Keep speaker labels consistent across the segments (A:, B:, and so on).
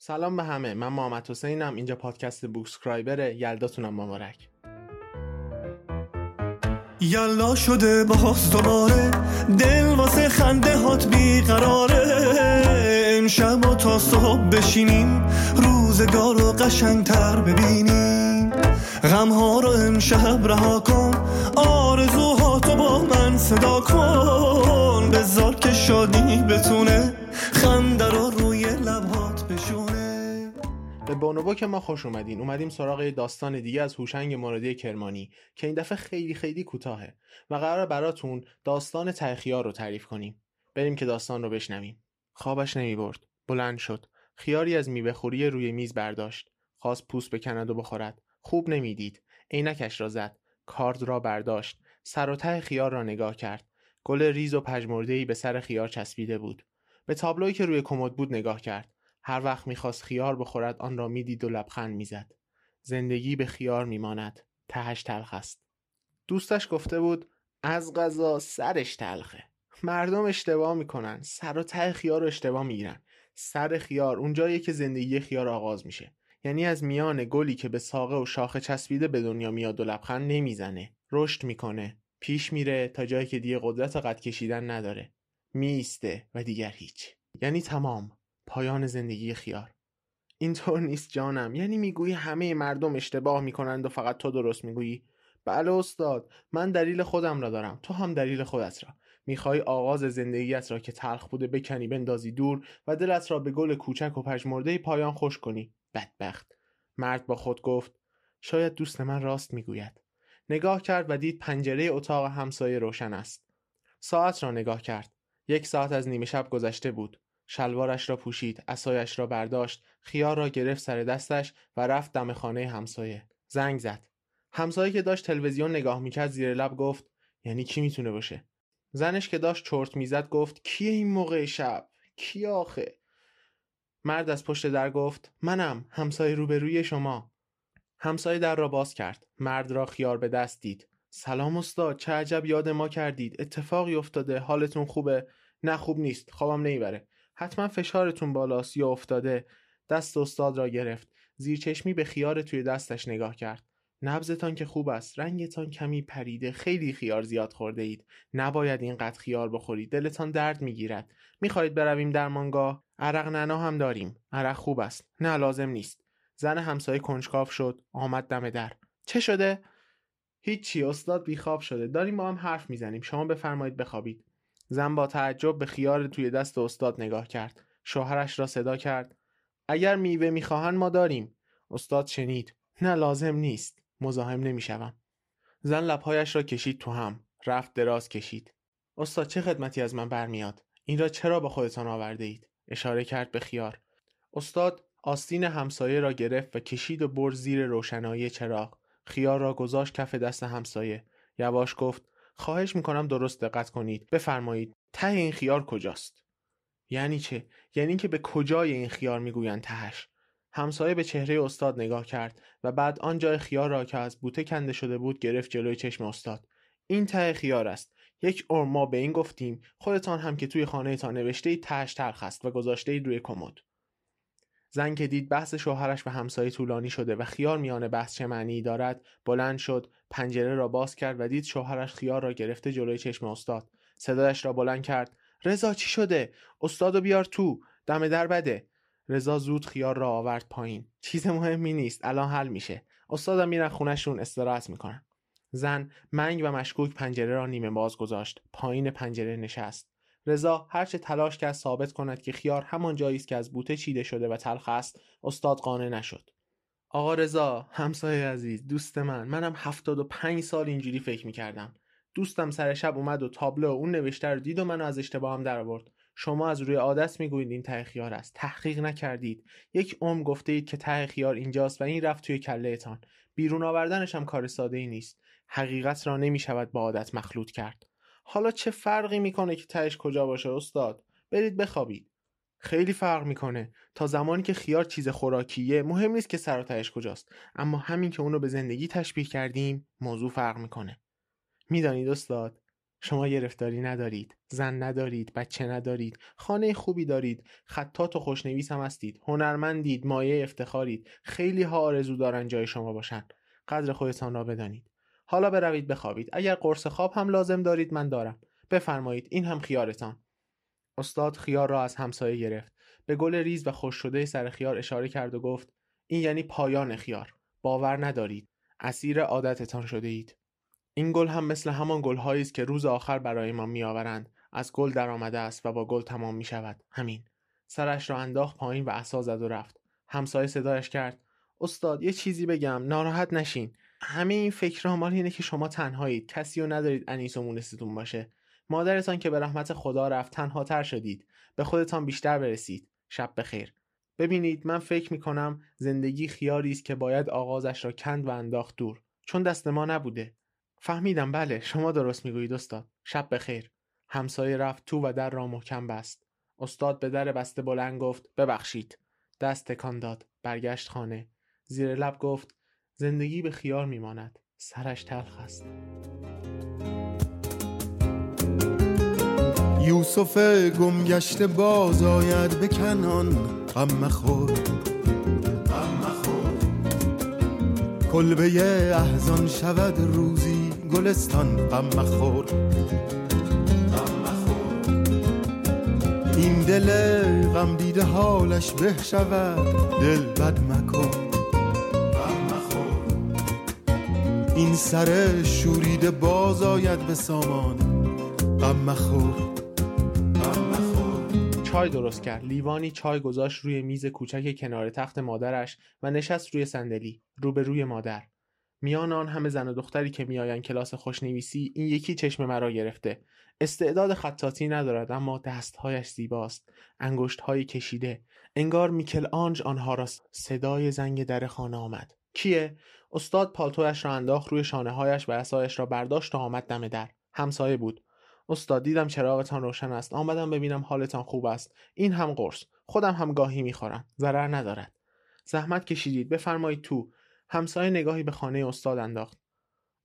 A: سلام به همه. من محمد حسینم. اینجا پادکست بوکسکرایبره یلداتونم. مبارک.
B: یلا شده باز دوباره دل واسه خنده هات بیقراره. امشب و تا صبح بشینیم. روزگار رو قشنگتر ببینیم. غم ها رو امشب رها کن. آرزوهاتو با من صدا کن. بذار که شادی بتونه خنده
A: به بونوبو که ما خوش اومدین اومدیم سراغ داستان دیگه از هوشنگ موردی کرمانی که این دفعه خیلی خیلی کوتاهه و قرار براتون داستان تخیار رو تعریف کنیم. بریم که داستان رو بشنویم. خوابش نمی برد. بلند شد. خیاری از میوه خوری روی میز برداشت. خواست پوست بکند و بخورد. خوب نمی‌دید عینکش را زد. کارد را برداشت. سر و ته خیار را نگاه کرد. گل ریز و پژمردهای به سر خیار چسبیده بود. به تابلویی که روی کمد بود نگاه کرد. هر وقت می‌خواست خیار بخورد آن را می‌دید و لبخند می‌زد. زندگی به خیار میماند. تهش تلخ است. دوستش گفته بود از غذا سرش تلخه. مردم اشتباه می‌کنن. سر و ته خیار رو اشتباه می‌گیرن. سر خیار اونجاییه که زندگی خیار آغاز میشه. یعنی از میان گلی که به ساقه و شاخه چسبیده به دنیا میاد و لبخند نمی‌زنه. رشد می‌کنه. پیش میره تا جایی که دیگه قدرت قد کشیدن نداره. میسته و دیگر هیچ. یعنی تمام. پایان زندگی خیار. اینطور نیست جانم. یعنی می‌گویی همه مردم اشتباه می‌کنند و فقط تو درست می‌گویی؟ بله استاد. من دلیل خودم را دارم. تو هم دلیل خودت را. می‌خوای آغاز زندگیت را که تلخ بوده بکنی بندازی دور و دلت را به گل کوچک و پژمرده پایان خوش کنی. بدبخت. مرد با خود گفت شاید دوست من راست می‌گوید. نگاه کرد و دید پنجره اتاق همسایه روشن است. ساعت را نگاه کرد. یک ساعت از نیمه شب گذشته بود. شلوارش را پوشید اسایش را برداشت خیار را گرفت سر دستش و رفت دم خانه همسایه. زنگ زد. همسایه که داشت تلویزیون نگاه می‌کرد زیر لب گفت یعنی کی می‌تونه باشه؟ زنش که داشت چرت می‌زد گفت کیه این موقع شب؟ کی آخه؟ مرد از پشت در گفت منم همسایه روبروی شما. همسایه در را باز کرد. مرد را خیار به دست دید. سلام استاد چه عجب یاد ما کردید. اتفاقی افتاده حالتون خوبه؟ نه خوب نیست خوابم نمی‌بره. حتما فشارتون بالاست یا افتاده. دست استاد را گرفت. زیر چشمی به خیار توی دستش نگاه کرد. نبزتان که خوب است. رنگتان کمی پریده. خیلی خیار زیاد خورده اید. نباید اینقدر خیار بخورید. دلتان درد می‌گیرد. می‌خواهید برویم در مانگاه عرق ننا هم داریم. عرق خوب است. نه لازم نیست. زن همسایه کنجکاو شد. آمد دم در. چه شده؟ هیچی استاد بیخواب شده. داریم با هم حرف می‌زنیم. شما بفرمایید بخوابید. زن با تعجب به خیار توی دست استاد نگاه کرد. شوهرش را صدا کرد. اگر میوه می‌خواهند ما داریم. استاد شنید. نه لازم نیست. مزاحم نمی‌شوم. زن لبهایش را کشید تو هم. رفت دراز کشید. استاد چه خدمتی از من برمیاد؟ این را چرا با خودتان آورده اید؟ اشاره کرد به خیار استاد آستین همسایه را گرفت و کشید و برد زیر روشنایی چراغ. خیار را گذاشت کف دست همسایه. یواش گفت خواهش می‌کنم درست دقت کنید. بفرمایید ته این خیار کجاست؟ یعنی چه؟ یعنی که به کجای این خیار می‌گویند تهش؟ همسایه به چهره استاد نگاه کرد و بعد آن جای خیار را که از بوته کنده شده بود گرفت جلوی چشم استاد. این ته خیار است. یک ما به این گفتیم خودتان هم که توی خانه تا نوشته تهش تلخ است و گذاشته روی کمد. زن که دید بحث شوهرش و همسایه طولانی شده و خیار میان بحث چه معنی دارد بلند شد پنجره را باز کرد و دید شوهرش خیار را گرفته جلوی چشم استاد. صدایش را بلند کرد. رضا چی شده؟ استادو بیار تو. دم در بده. رضا زود خیار را آورد پایین. چیز مهمی نیست. الان حل میشه. استادم میرن خونهشون استراحت می‌کنن. زن منگ و مشکوک پنجره را نیمه باز گذاشت. پایین پنجره نشست. رضا هرچه تلاش کرد ثابت کند که خیار همان جایی است که از بوته چیده شده و تلخ است. استاد قانع نشد. آقا رضا همسایه عزیز دوست من. منم هفتاد و پنج سال اینجوری فکر می‌کردم. دوستم سر شب اومد و تابلو اون نوشته رو دید و منو از اشتباهم در آورد. شما از روی عادت می‌گویید این ته خیار است. تحقیق نکردید. یک عمر گفته اید که ته خیار اینجاست و این رفت توی کلهتان. بیرون آوردنش هم کار ساده ای نیست. حقیقت را نمی‌شود با عادت مخلوط کرد. حالا چه فرقی می‌کنه که تهش کجا باشه استاد؟ برید بخوابید. خیلی فرق می‌کنه. تا زمانی که خیار چیز خوراکیه مهم نیست که سر و تهش کجاست. اما همین که اونو به زندگی تشبیه کردیم موضوع فرق می‌کنه. می‌دانید استاد شما گرفتاری ندارید زن ندارید بچه ندارید خانه خوبی دارید خطات و خوشنویس هم هستید هنرمندید مایه افتخارید خیلی ها آرزو دارن جای شما باشن. قدر خودتان را بدانید. حالا بروید بخوابید. اگر قرص خواب هم لازم دارید من دارم. بفرمایید این هم خیارتان. استاد خیار را از همسایه گرفت. به گل ریز و خوش شده سر خیار اشاره کرد و گفت این یعنی پایان خیار. باور ندارید. اسیر عادتتان شده اید این گل هم مثل همان گلهایی است که روز آخر برای ما میآورند. از گل درآمده است و با گل تمام می شود همین. سرش را انداخت پایین و عصا زد و رفت. همسایه صدایش کرد استاد یه چیزی بگم. ناراحت نشین. همه این فکر مال اینه که شما تنهایید. کسی رو ندارید انیس و مونستون باشه. مادرتان که به رحمت خدا رفت تنها تر شدید. به خودتان بیشتر برسید. شب بخیر. ببینید من فکر می کنم زندگی خیاری است که باید آغازش را کند و انداخت دور. چون دست ما نبوده. فهمیدم بله. شما درست می‌گویید استاد. شب بخیر. همسایه رفت تو و در را محکم بست. استاد به در بسته بلند گفت ببخشید. دست تکان داد. برگشت خانه. زیر لب گفت زندگی به خیار میماند. سرش تلخ است.
B: یوسف گمگشته باز آید به کنان. غم مخور. کلبه احزان شود روزی گلستان. غم مخور. این دل غم دیده حالش به شود. دل بد مکن. این سر شوریده باز آید به سامان. غم مخور.
A: چای درست کرد. لیوانی چای گذاشت روی میز کوچک کنار تخت مادرش و نشست روی صندلی روبروی مادر. میان آن همه زن و دختری که میآیند کلاس خوشنویسی این یکی چشم مرا گرفته. استعداد خطاطی ندارد اما دستهایش زیباست. انگشتهایی کشیده. انگار میکل آنج آنها را صدای زنگ در خانه آمد. کیه؟ استاد پالتویش را انداخت روی شانه هایش و عصایش را برداشت و آمد دم در. همسایه بود. استاد دیدم چراغتان روشن است. آمدم ببینم حالتان خوب است. این هم قرص. خودم هم گاهی می‌خورم. ضرر ندارد. زحمت کشیدید. بفرمایید تو. همسایه نگاهی به خانه استاد انداخت.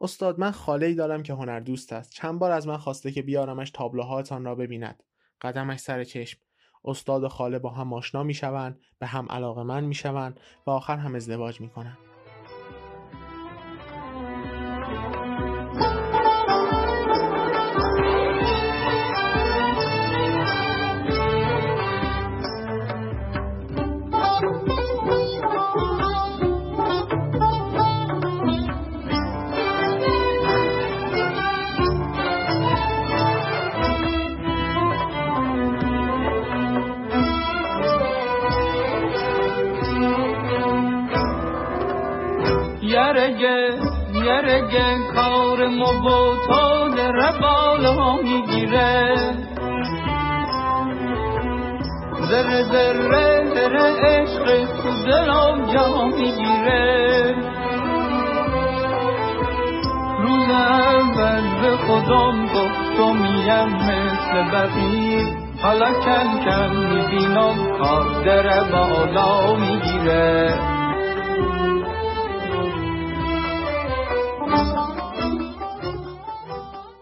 A: استاد من خاله ای دارم که هنر دوست است. چند بار از من خواسته که بیارمش تابلوهاتان را ببیند. قدمش سر چشم. استاد و خاله با هم آشنا می‌شوند. به هم علاقه من می‌شوند. و آخر هم ازدواج می‌کنند.
C: کار مبتاد روال ها می‌گیره. ذره ذره ذره عشق تو دلم جا می‌گیره. روز اول به خودم گفتم میم مثل بقیه حالا کم کم می‌بینم کار در بالا می‌گیره.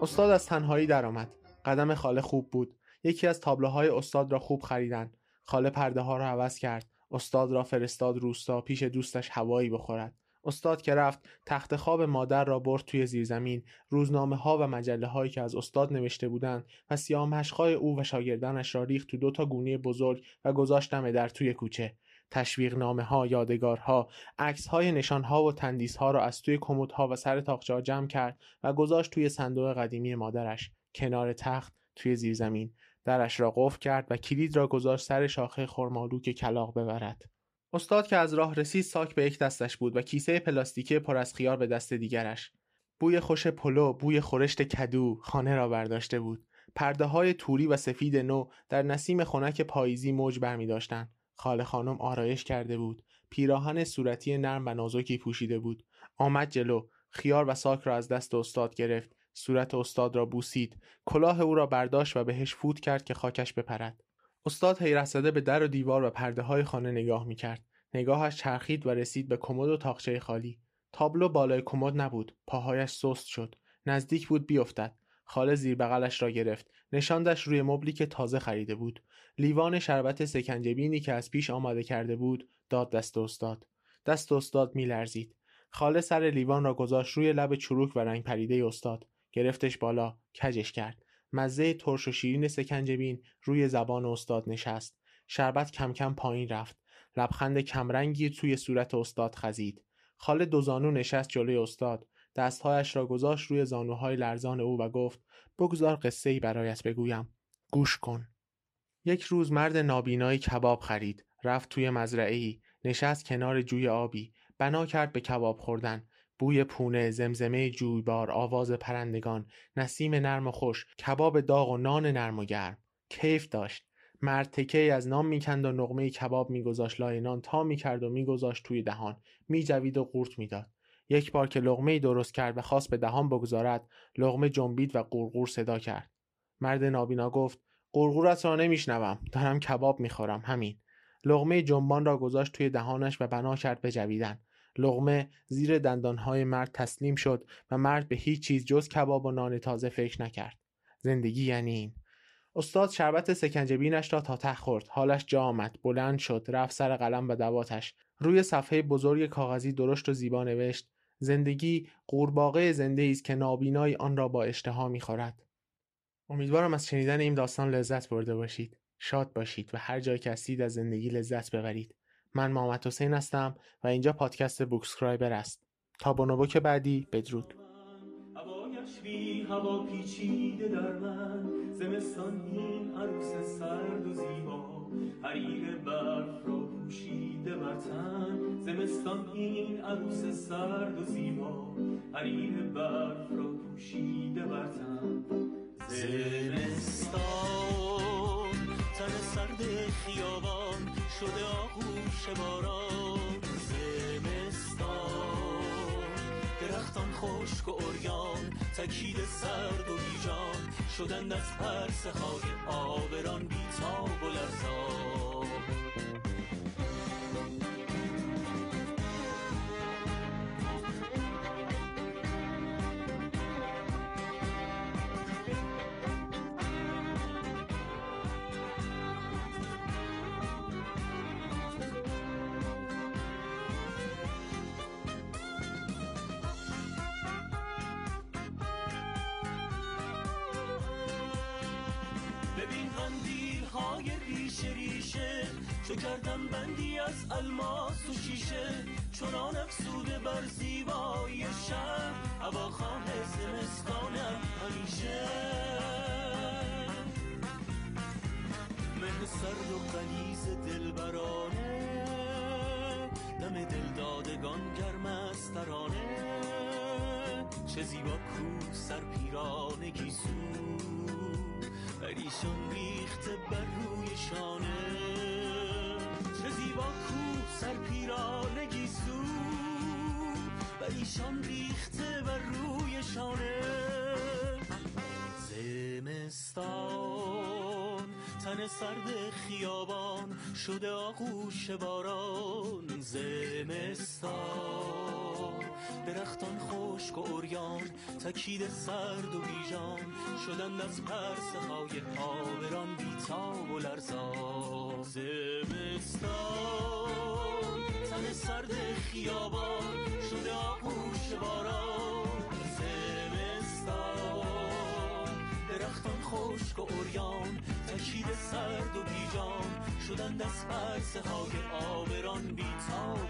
A: استاد از تنهایی درآمد. قدم خاله خوب بود. یکی از تابلوهای استاد را خوب خریدن. خاله پرده ها را عوض کرد. استاد را فرستاد روستا. پیش دوستش هوایی بخورد. استاد که رفت تخت خواب مادر را برد توی زیرزمین. روزنامه ها و مجله هایی که از استاد نوشته بودند و سیاه مشقای او و شاگردانش را ریخت تو دو تا گونی بزرگ و گذاشت در توی کوچه. تشویق نامه ها یادگارها عکس های نشان ها و تندیس ها را از توی کمد ها و سر تاقچه جمع کرد و گذاشت توی صندوق قدیمی مادرش کنار تخت توی زیرزمین. درش را قفل کرد و کلید را گذاشت سر شاخه خرمالو که کلاق ببرد. استاد که از راه رسید ساک به یک دستش بود و کیسه پلاستیکی پر از خیار به دست دیگرش. بوی خوش پلو بوی خورشت کدو خانه را برداشته بود. پرده های توری و سفید نو در نسیم خنک پاییزی موج برمی داشتن. خاله خانم آرایش کرده بود پیراهن صورتی نرم و نازکی پوشیده بود آمد جلو خیار و ساک را از دست استاد گرفت صورت استاد را بوسید کلاه او را برداشت و بهش فوت کرد که خاکش بپرد استاد حیرت زده به در و دیوار و پرده های خانه نگاه می کرد. نگاهش چرخید و رسید به کمد و تاقچه خالی. تابلو بالای کمد نبود. پاهایش سست شد. نزدیک بود بیفتد. خاله زیر بغلش را گرفت. نشاندش روی مبلی که تازه خریده بود. لیوان شربت سکنجبینی که از پیش آماده کرده بود داد دست استاد. دست استاد میلرزید. خاله سر لیوان را گذاشت روی لب چروک و رنگ پریده استاد. گرفتش بالا. کجش کرد. مزه ترش و شیرین سکنجبین روی زبان استاد نشست. شربت کم کم پایین رفت. لبخند کمرنگی توی صورت استاد خزید. خاله دوزانو نشست جلوی استاد. دستهایش را گذاشت روی زانوهای لرزان او و گفت بگذار قصه ای برایت بگویم. گوش کن. یک روز مرد نابینایی کباب خرید. رفت توی مزرعه ای نشست کنار جوی آبی. بنا کرد به کباب خوردن. بوی پونه زمزمه جویبار آواز پرندگان نسیم نرم و خوش کباب داغ و نان نرم و گرم. کیف داشت. مرد تکه از نان می‌کند و نقمه کباب میگذاشت. لای نان تا می‌کرد و میگذاشت توی دهان. میجوید و قورت می‌داد. یک بار که لغمه درست کرد و خواست به دهان بگذارد لغمه جنبید و قورقور صدا کرد. مرد نابینا گفت قورقورت را نمیشنوم دارم کباب می‌خورم همین. لغمه جنبان را گذاشت توی دهانش و بنا کرد به جویدن. لغمه زیر دندانهای مرد تسلیم شد و مرد به هیچ چیز جز کباب و نان تازه فکر نکرد. زندگی یعنی این. استاد شربت سکنجبینش را تا ته خورد. حالش جا آمد. بلند شد رفت سر قلم و دواتش. روی صفحه بزرگ کاغذی درشت و زیبا نوشت. زندگی قورباغه زنده است که نابینای آن را با اشتها می‌خورد. امیدوارم از شنیدن این داستان لذت برده باشید. شاد باشید و هر جای که هستید از زندگی لذت ببرید. من محمد حسین هستم و اینجا پادکست بوکسکرایبر است. تا بونوبوک بعدی بدرود.
B: بی هوا پیچیده در من. زمستان این سرد و زیبا. حریر برف را پوشیده زمستان این عروس سرد و زیبا حریر برف را پوشیده بر تن. زمستان تن سرد خیابان شده آغوش باران. درختان خشک و اوریان تکید سرد و بیجان شدند از پرس خاک آبران بیتاب. چو کردم بندی از الماس و شیشه چنان افسوده بر زیبایی شهر. هوا خواه زمستانم همیشه. مهر سرد و قلیز دلبرانه دم دلدادگان گرم از ترانه. چه زیبا کو سر پیرانه گیسو پریشان ریخته بر روی شانه. زیبا کو سر پیرانه گیسو و ایشان ریخته بر روی شانه. زمستان تن سرد خیابان شده آغوش باران. زمستان. درختان خشک و اوریان تکید سرد و بیجان شدن از پرس های آبران بیتاب و لرزان. زمستان تن سرد خیابان شده آغوش باران. زمستان درختان خشک و اوریان تکید سرد و بیجان شدن از پرس های آبران بیتاب